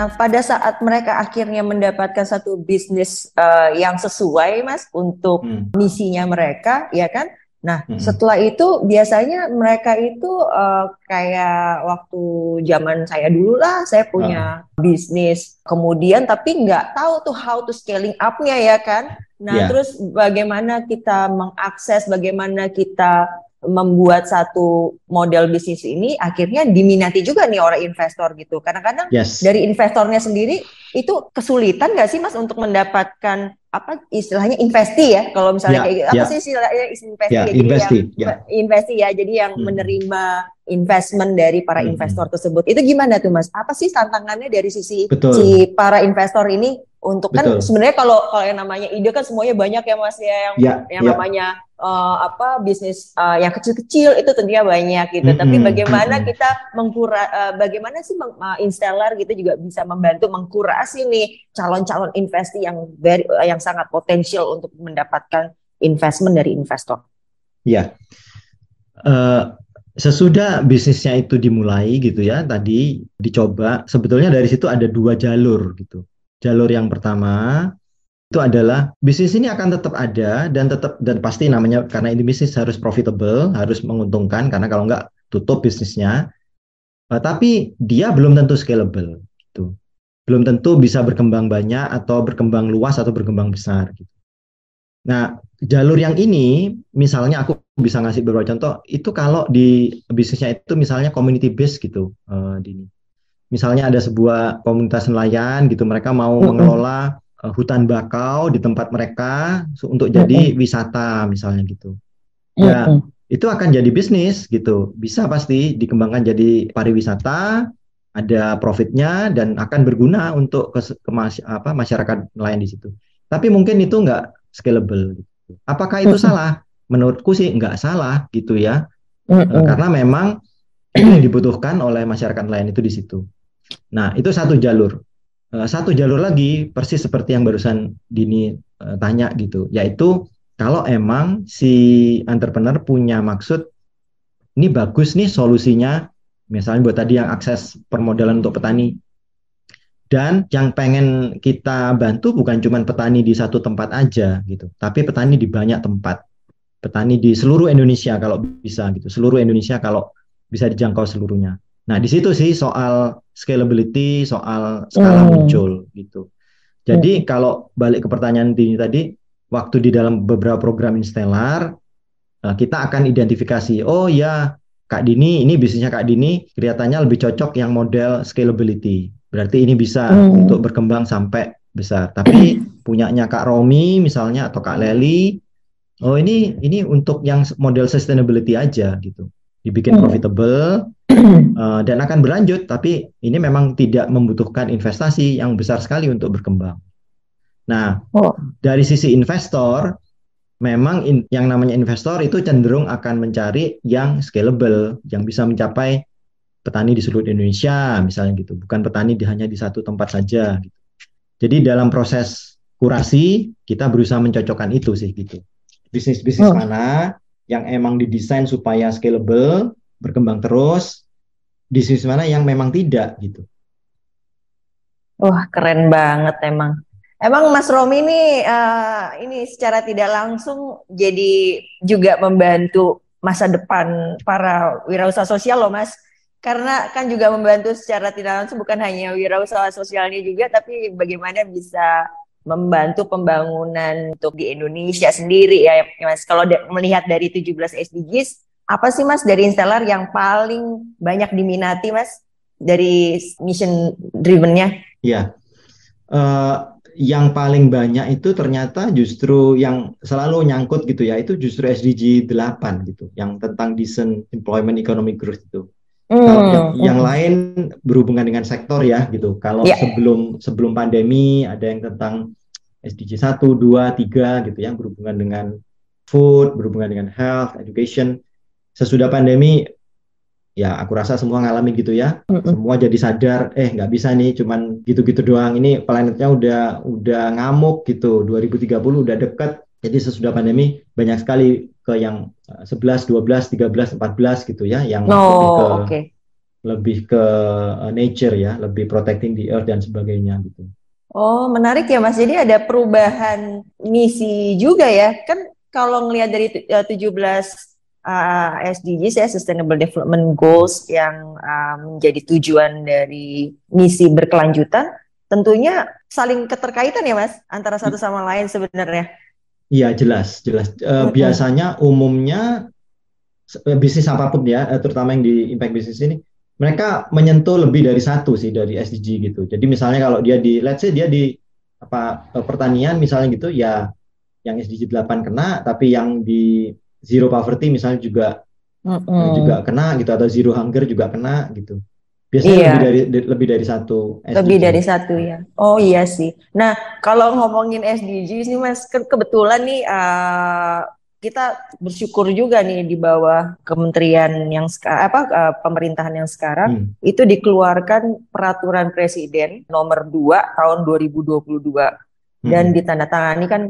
Nah, pada saat mereka akhirnya mendapatkan satu bisnis uh, yang sesuai, Mas, untuk hmm. misinya mereka, ya kan? Nah, hmm. setelah itu biasanya mereka itu uh, kayak waktu zaman saya dulu lah, saya punya uh. bisnis, kemudian tapi nggak tahu tuh how to scaling up-nya ya kan? Nah, yeah. terus bagaimana kita mengakses, bagaimana kita membuat satu model bisnis ini akhirnya diminati juga nih orang investor gitu. Kadang-kadang yes. dari investornya sendiri itu kesulitan nggak sih mas untuk mendapatkan apa istilahnya investi ya kalau misalnya yeah, kayak gitu. apa yeah. sih istilahnya investi yeah, jadi investi, yang yeah. investi ya jadi yang hmm. menerima investment dari para hmm. investor tersebut itu gimana tuh mas apa sih tantangannya dari sisi Betul. si para investor ini untuk kan Betul. kan sebenarnya kalau kalau yang namanya ide kan semuanya banyak ya mas ya yang yeah, yang yeah. namanya uh, apa bisnis uh, yang kecil-kecil itu tentunya banyak gitu. Mm -hmm. Tapi bagaimana mm -hmm. kita mengkura uh, bagaimana sih meng, uh, installer gitu juga bisa membantu mengkurasi nih calon-calon investi yang very, uh, yang sangat potensial untuk mendapatkan investment dari investor. Ya. Uh, sesudah bisnisnya itu dimulai gitu ya, tadi dicoba sebetulnya dari situ ada dua jalur gitu. Jalur yang pertama itu adalah bisnis ini akan tetap ada dan tetap dan pasti namanya karena ini bisnis harus profitable, harus menguntungkan karena kalau nggak tutup bisnisnya. Uh, tapi dia belum tentu scalable gitu. Belum tentu bisa berkembang banyak atau berkembang luas atau berkembang besar gitu. Nah, jalur yang ini misalnya aku bisa ngasih beberapa contoh itu kalau di bisnisnya itu misalnya community base gitu uh, di Misalnya ada sebuah komunitas nelayan gitu mereka mau mengelola uh, hutan bakau di tempat mereka untuk jadi wisata misalnya gitu. Ya, itu akan jadi bisnis gitu. Bisa pasti dikembangkan jadi pariwisata, ada profitnya dan akan berguna untuk ke, ke mas, apa, masyarakat nelayan di situ. Tapi mungkin itu nggak scalable. Gitu. Apakah itu salah? Menurutku sih nggak salah gitu ya, uh, karena memang dibutuhkan oleh masyarakat nelayan itu di situ. Nah itu satu jalur. Eh, satu jalur lagi persis seperti yang barusan Dini uh, tanya gitu, yaitu kalau emang si entrepreneur punya maksud ini bagus nih solusinya, misalnya buat tadi yang akses permodalan untuk petani. Dan yang pengen kita bantu bukan cuma petani di satu tempat aja gitu, tapi petani di banyak tempat. Petani di seluruh Indonesia kalau bisa gitu, seluruh Indonesia kalau bisa dijangkau seluruhnya. Nah, di situ sih soal scalability, soal skala hmm. muncul gitu. Jadi hmm. kalau balik ke pertanyaan ini tadi, waktu di dalam beberapa program Instellar, eh, kita akan identifikasi, oh ya Kak Dini, ini bisnisnya Kak Dini kelihatannya lebih cocok yang model scalability. Berarti ini bisa hmm. untuk berkembang sampai besar. Tapi punyanya Kak Romi misalnya atau Kak Leli, oh ini ini untuk yang model sustainability aja gitu. Dibikin hmm. profitable, uh, dan akan berlanjut, tapi ini memang tidak membutuhkan investasi yang besar sekali untuk berkembang. Nah, oh. dari sisi investor, memang in, yang namanya investor itu cenderung akan mencari yang scalable, yang bisa mencapai petani di seluruh Indonesia, misalnya gitu, bukan petani di, hanya di satu tempat saja. Gitu. Jadi dalam proses kurasi kita berusaha mencocokkan itu sih gitu. Bisnis-bisnis oh. mana yang emang didesain supaya scalable, berkembang terus, di sisi mana yang memang tidak gitu. Wah keren banget emang. Emang Mas Romi ini uh, ini secara tidak langsung jadi juga membantu masa depan para wirausaha sosial loh Mas. Karena kan juga membantu secara tidak langsung bukan hanya wirausaha sosialnya juga tapi bagaimana bisa membantu pembangunan untuk di Indonesia sendiri ya Mas. Kalau melihat dari 17 SDGs apa sih Mas dari installer yang paling banyak diminati Mas dari mission drivennya? Iya. Uh, yang paling banyak itu ternyata justru yang selalu nyangkut gitu ya, itu justru SDG 8 gitu, yang tentang decent employment economic growth itu. Hmm. Kalau yang, yang lain berhubungan dengan sektor ya gitu. Kalau yeah. sebelum sebelum pandemi ada yang tentang SDG 1, 2, 3 gitu yang berhubungan dengan food, berhubungan dengan health, education sesudah pandemi ya aku rasa semua ngalamin gitu ya mm -mm. semua jadi sadar eh nggak bisa nih cuman gitu-gitu doang ini planetnya udah udah ngamuk gitu 2030 udah deket jadi sesudah pandemi banyak sekali ke yang 11 12 13 14 gitu ya yang oh, ke okay. lebih ke nature ya, lebih protecting the earth dan sebagainya gitu. Oh, menarik ya Mas. Jadi ada perubahan misi juga ya. Kan kalau ngelihat dari 17 uh, SDGs ya Sustainable Development Goals yang uh, menjadi tujuan dari misi berkelanjutan, tentunya saling keterkaitan ya Mas antara satu sama lain sebenarnya. Iya jelas jelas. Uh, mm-hmm. Biasanya umumnya bisnis apa pun ya, terutama yang di impact bisnis ini, mereka menyentuh lebih dari satu sih dari SDG gitu. Jadi misalnya kalau dia di, let's say dia di apa pertanian misalnya gitu, ya yang SDG 8 kena, tapi yang di zero poverty misalnya juga mm-hmm. juga kena gitu atau zero hunger juga kena gitu. Biasanya iya. lebih dari lebih dari satu. SDG. Lebih dari satu ya. Oh iya sih. Nah kalau ngomongin SDGs nih mas, ke kebetulan nih uh, kita bersyukur juga nih di bawah kementerian yang apa uh, pemerintahan yang sekarang hmm. itu dikeluarkan peraturan presiden nomor 2 tahun 2022 hmm. dan ditandatangani kan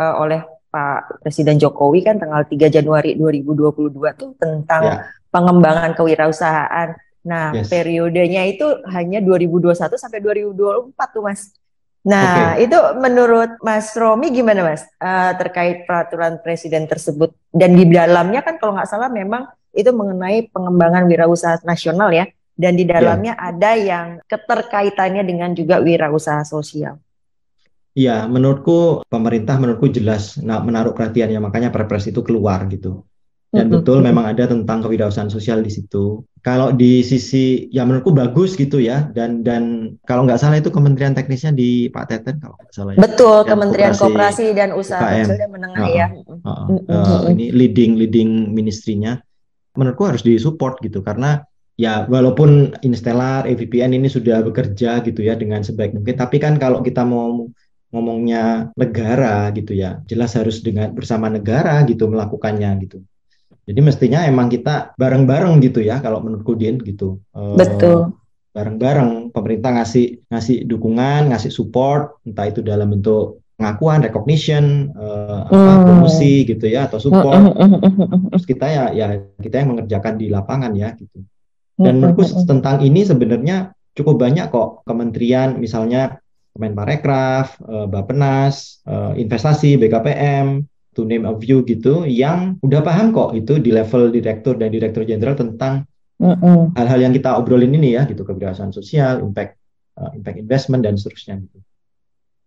uh, oleh Pak Presiden Jokowi kan tanggal 3 Januari 2022 tuh tentang yeah. pengembangan kewirausahaan. Nah, yes. periodenya itu hanya 2021 sampai 2024 tuh, Mas. Nah, okay. itu menurut Mas Romi gimana, Mas? Uh, terkait peraturan presiden tersebut dan di dalamnya kan kalau nggak salah memang itu mengenai pengembangan wirausaha nasional ya. Dan di dalamnya yeah. ada yang keterkaitannya dengan juga wirausaha sosial. Iya, menurutku pemerintah menurutku jelas nah, menaruh perhatiannya makanya Perpres itu keluar gitu. Dan mm-hmm. betul memang ada tentang kewirausahaan sosial di situ. Kalau di sisi ya menurutku bagus gitu ya dan dan kalau nggak salah itu Kementerian Teknisnya di Pak Teten kalau nggak salah. Ya. Betul, ya. Kementerian Koperasi dan Usaha Kecil dan Menengah uh, ya. Uh, uh, uh, ini leading leading ministrinya menurutku harus disupport gitu karena ya walaupun Instellar, EVPN ini sudah bekerja gitu ya dengan sebaik mungkin tapi kan kalau kita mau ngomongnya negara gitu ya, jelas harus dengan bersama negara gitu melakukannya gitu. Jadi mestinya emang kita bareng-bareng gitu ya kalau menurutku Din gitu. Eh, Betul. Bareng-bareng pemerintah ngasih ngasih dukungan, ngasih support, entah itu dalam bentuk pengakuan, recognition, uh, apa, hmm. promosi gitu ya atau support. Hmm, hmm, Terus kita ya ya kita yang mengerjakan di lapangan ya gitu. Dan menurutku tentang ini sebenarnya cukup banyak kok kementerian misalnya Kemenparekraf, uh, Bapenas, uh, Investasi, BKPM, to name a few gitu, yang udah paham kok itu di level direktur dan direktur jenderal tentang hal-hal yang kita obrolin ini ya, gitu keberhasilan sosial, impact uh, impact investment dan seterusnya gitu.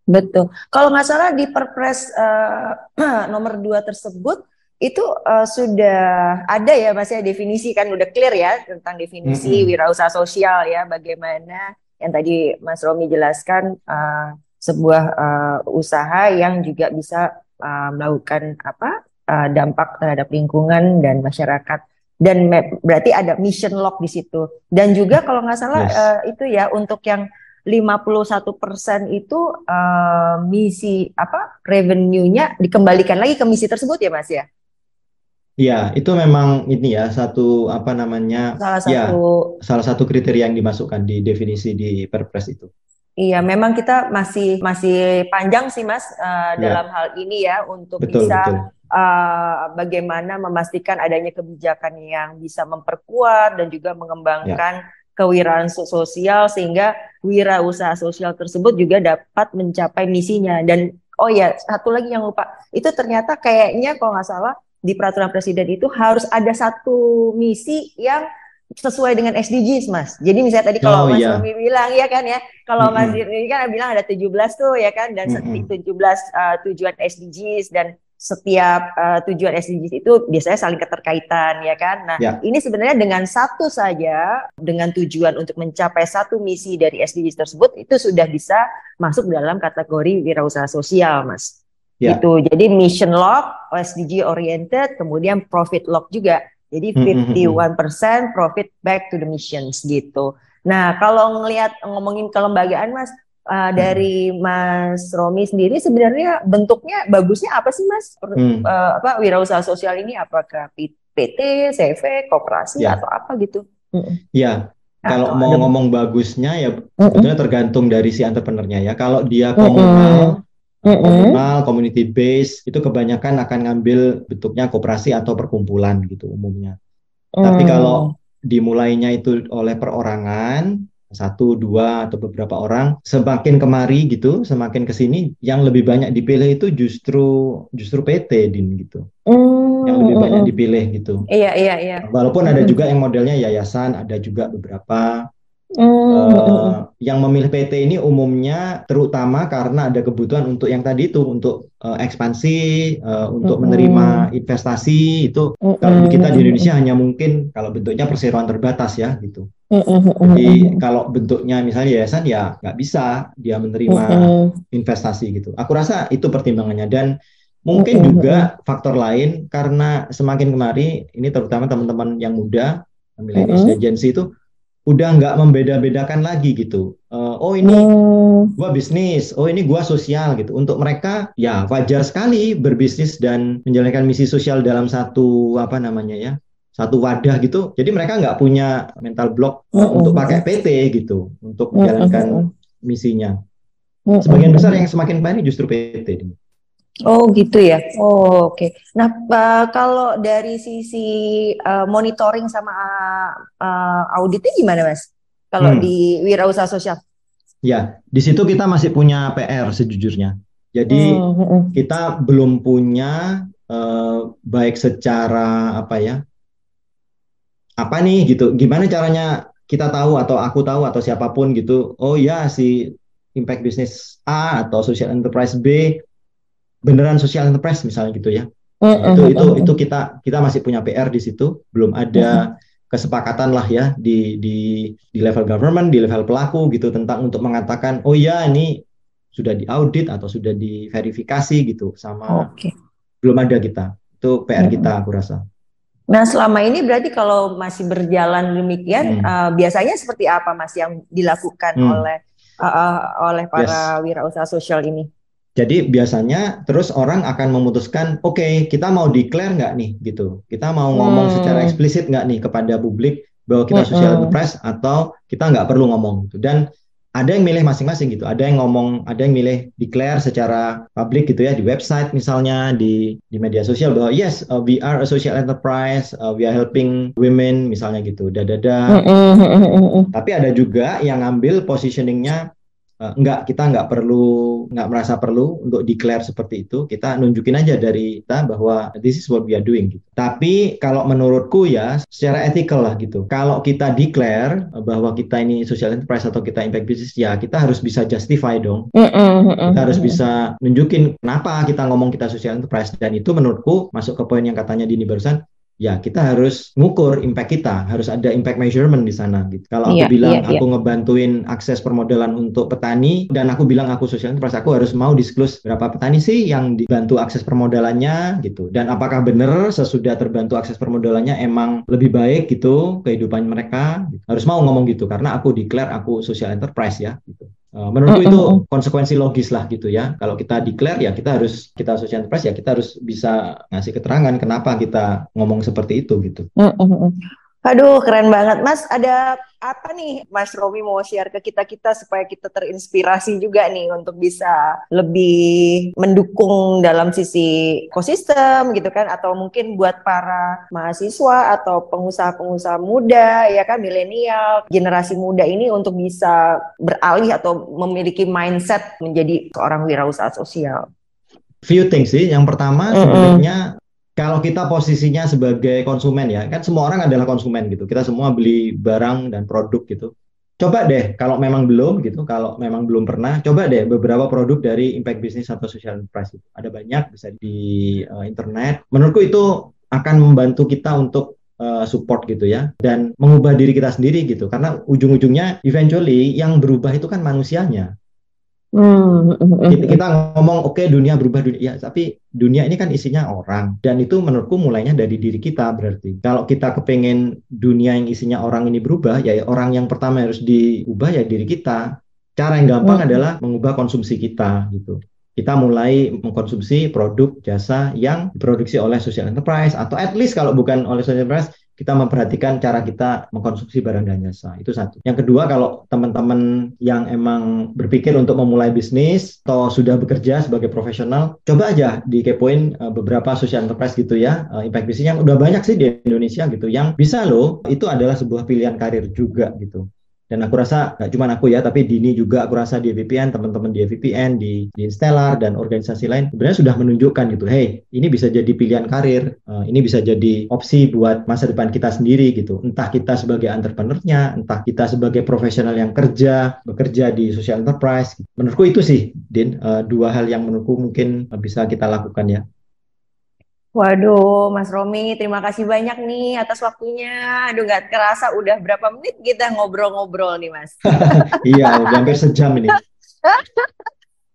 Betul. Kalau nggak salah di Perpres uh, nomor 2 tersebut itu uh, sudah ada ya Mas ya definisi kan udah clear ya tentang definisi mm -hmm. wirausaha sosial ya bagaimana yang tadi Mas Romi jelaskan uh, sebuah uh, usaha yang juga bisa uh, melakukan apa uh, dampak terhadap lingkungan dan masyarakat. Dan berarti ada mission lock di situ. Dan juga kalau nggak salah yes. uh, itu ya untuk yang 51 persen itu uh, misi apa revenue-nya dikembalikan lagi ke misi tersebut ya Mas ya Iya, itu memang ini ya satu apa namanya salah ya, satu ya, salah satu kriteria yang dimasukkan di definisi di Perpres itu. Iya, memang kita masih masih panjang sih Mas uh, ya. dalam hal ini ya untuk betul, bisa betul. Uh, bagaimana memastikan adanya kebijakan yang bisa memperkuat dan juga mengembangkan ya. kewirausahaan sosial sehingga wirausaha sosial tersebut juga dapat mencapai misinya dan oh ya satu lagi yang lupa itu ternyata kayaknya kalau nggak salah di peraturan presiden itu harus ada satu misi yang sesuai dengan SDGs, Mas. Jadi misalnya tadi kalau oh, Mas iya. bilang ya kan ya, kalau mm -hmm. Mas ini kan bilang ada 17 tuh ya kan dan mm -hmm. 17 uh, tujuan SDGs dan setiap uh, tujuan SDGs itu biasanya saling keterkaitan ya kan. Nah, ya. ini sebenarnya dengan satu saja dengan tujuan untuk mencapai satu misi dari SDGs tersebut itu sudah bisa masuk dalam kategori wirausaha sosial, Mas. Yeah. Itu jadi mission lock, SDG oriented, kemudian profit lock juga. Jadi 51% profit back to the missions gitu. Nah, kalau ngelihat ngomongin kelembagaan Mas uh, dari Mas Romi sendiri sebenarnya bentuknya bagusnya apa sih Mas? Hmm. Uh, apa wirausaha sosial ini apakah PT, CV, koperasi yeah. atau apa gitu? Iya. Kalau mau ngomong bagusnya ya sebetulnya tergantung dari si entrepreneurnya ya. Kalau dia komunal komunal, community base itu kebanyakan akan ngambil bentuknya koperasi atau perkumpulan gitu umumnya. Mm. Tapi kalau dimulainya itu oleh perorangan satu dua atau beberapa orang semakin kemari gitu semakin ke sini yang lebih banyak dipilih itu justru justru PT din gitu. Mm, yang lebih banyak dipilih gitu. Iya iya iya. Walaupun ada juga yang modelnya yayasan ada juga beberapa Uh, yang memilih PT ini umumnya terutama karena ada kebutuhan untuk yang tadi itu untuk uh, ekspansi, uh, untuk menerima investasi itu kalau kita di Indonesia hanya mungkin kalau bentuknya perseroan terbatas ya gitu. Jadi kalau bentuknya misalnya yayasan ya nggak bisa dia menerima investasi gitu. Aku rasa itu pertimbangannya. Dan mungkin juga faktor lain karena semakin kemari ini terutama teman-teman yang muda milenial dan Gen Z itu udah nggak membeda-bedakan lagi gitu. Uh, oh ini hmm. gua bisnis, oh ini gua sosial gitu. Untuk mereka ya wajar sekali berbisnis dan menjalankan misi sosial dalam satu apa namanya ya satu wadah gitu. Jadi mereka nggak punya mental block uh, untuk pakai PT gitu untuk menjalankan misinya. Sebagian besar yang semakin banyak justru PT. Oh gitu ya. Oh, Oke. Okay. Nah uh, kalau dari sisi uh, monitoring sama uh, auditnya gimana mas? Kalau hmm. di wirausaha sosial? Ya, di situ kita masih punya PR sejujurnya. Jadi hmm. kita belum punya uh, baik secara apa ya? Apa nih gitu? Gimana caranya kita tahu atau aku tahu atau siapa pun gitu? Oh ya si impact business A atau social enterprise B beneran social enterprise misalnya gitu ya. -hmm. Itu itu itu kita kita masih punya PR di situ, belum ada kesepakatan lah ya di di di level government, di level pelaku gitu tentang untuk mengatakan oh ya ini sudah diaudit atau sudah diverifikasi gitu sama okay. belum ada kita. Itu PR kita aku rasa. Nah, selama ini berarti kalau masih berjalan demikian, hmm. uh, biasanya seperti apa, Mas, yang dilakukan hmm. oleh uh, uh, oleh para yes. wirausaha sosial ini? Jadi biasanya terus orang akan memutuskan, oke okay, kita mau declare nggak nih gitu, kita mau ngomong hmm. secara eksplisit nggak nih kepada publik bahwa kita hmm. social enterprise atau kita nggak perlu ngomong gitu. Dan ada yang milih masing-masing gitu, ada yang ngomong, ada yang milih declare secara publik gitu ya di website misalnya di di media sosial bahwa yes uh, we are a social enterprise, uh, we are helping women misalnya gitu, dadada. Hmm. Tapi ada juga yang ngambil positioningnya uh, enggak kita enggak perlu enggak merasa perlu untuk declare seperti itu. Kita nunjukin aja dari kita bahwa this is what we are doing gitu. tapi kalau menurutku ya secara ethical lah gitu. Kalau kita declare bahwa kita ini social enterprise atau kita impact business ya kita harus bisa justify dong. Kita harus bisa nunjukin kenapa kita ngomong kita social enterprise. Dan itu menurutku masuk ke poin yang katanya Dini barusan ya kita harus ngukur impact kita, harus ada impact measurement di sana gitu. Kalau aku yeah, bilang yeah, aku yeah. ngebantuin akses permodalan untuk petani dan aku bilang aku social enterprise, aku harus mau disclose berapa petani sih yang dibantu akses permodalannya gitu. Dan apakah benar sesudah terbantu akses permodalannya emang lebih baik gitu kehidupan mereka? Gitu. Harus mau ngomong gitu karena aku declare aku social enterprise ya gitu. Uh, menurutku itu konsekuensi logis lah gitu ya. Kalau kita declare ya kita harus kita social enterprise ya kita harus bisa ngasih keterangan kenapa kita ngomong seperti itu gitu. Aduh, keren banget, Mas. Ada apa nih, Mas Romi mau share ke kita kita supaya kita terinspirasi juga nih untuk bisa lebih mendukung dalam sisi ekosistem gitu kan, atau mungkin buat para mahasiswa atau pengusaha-pengusaha muda ya kan, milenial, generasi muda ini untuk bisa beralih atau memiliki mindset menjadi seorang wirausaha sosial. Few things sih. Yang pertama mm -hmm. sebenarnya kalau kita posisinya sebagai konsumen ya, kan semua orang adalah konsumen gitu. Kita semua beli barang dan produk gitu. Coba deh kalau memang belum gitu, kalau memang belum pernah, coba deh beberapa produk dari impact business atau social enterprise itu. Ada banyak bisa di uh, internet. Menurutku itu akan membantu kita untuk uh, support gitu ya dan mengubah diri kita sendiri gitu. Karena ujung-ujungnya eventually yang berubah itu kan manusianya Hmm. Kita ngomong oke okay, dunia berubah dunia, ya, tapi dunia ini kan isinya orang dan itu menurutku mulainya dari diri kita berarti. Kalau kita kepengen dunia yang isinya orang ini berubah, ya orang yang pertama harus diubah ya diri kita. Cara yang gampang hmm. adalah mengubah konsumsi kita gitu. Kita mulai mengkonsumsi produk jasa yang diproduksi oleh social enterprise atau at least kalau bukan oleh social enterprise kita memperhatikan cara kita mengkonsumsi barang dan jasa. Itu satu. Yang kedua, kalau teman-teman yang emang berpikir untuk memulai bisnis atau sudah bekerja sebagai profesional, coba aja dikepoin uh, beberapa social enterprise gitu ya, uh, impact bisnis yang udah banyak sih di Indonesia gitu, yang bisa loh, itu adalah sebuah pilihan karir juga gitu. Dan aku rasa nggak cuma aku ya, tapi Dini juga aku rasa di VPN, teman-teman di VPN, di, di Stellar dan organisasi lain sebenarnya sudah menunjukkan gitu, hey ini bisa jadi pilihan karir, uh, ini bisa jadi opsi buat masa depan kita sendiri gitu. Entah kita sebagai entrepreneurnya, entah kita sebagai profesional yang kerja, bekerja di social enterprise. Menurutku itu sih, Din, uh, dua hal yang menurutku mungkin bisa kita lakukan ya. Waduh, Mas Romi, terima kasih banyak nih atas waktunya. Aduh, nggak kerasa udah berapa menit kita ngobrol-ngobrol nih, Mas. iya, udah hampir sejam ini.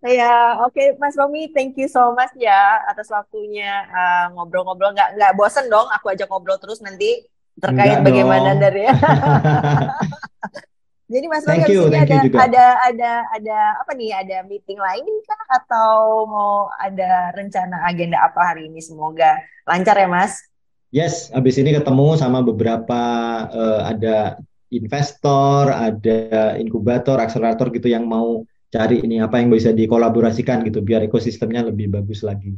Ya, oke, okay. Mas Romi, thank you so much ya atas waktunya uh, ngobrol-ngobrol. Nggak nggak bosen dong, aku ajak ngobrol terus nanti terkait Enggak bagaimana dong. dari Jadi Mas Roy you, ada, juga. ada ada ada apa nih? Ada meeting lain kah atau mau ada rencana agenda apa hari ini? Semoga lancar ya Mas. Yes, habis ini ketemu sama beberapa uh, ada investor, ada inkubator, akselerator gitu yang mau cari ini apa yang bisa dikolaborasikan gitu biar ekosistemnya lebih bagus lagi.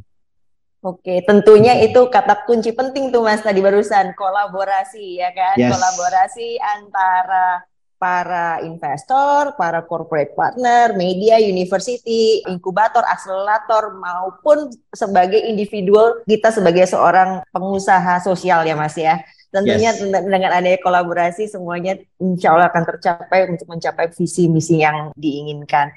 Oke, tentunya itu kata kunci penting tuh Mas tadi barusan kolaborasi ya kan? Yes. Kolaborasi antara para investor, para corporate partner, media, university, inkubator, akselerator maupun sebagai individual kita sebagai seorang pengusaha sosial ya Mas ya. Tentunya yes. dengan adanya kolaborasi semuanya insya Allah akan tercapai untuk mencapai visi misi yang diinginkan.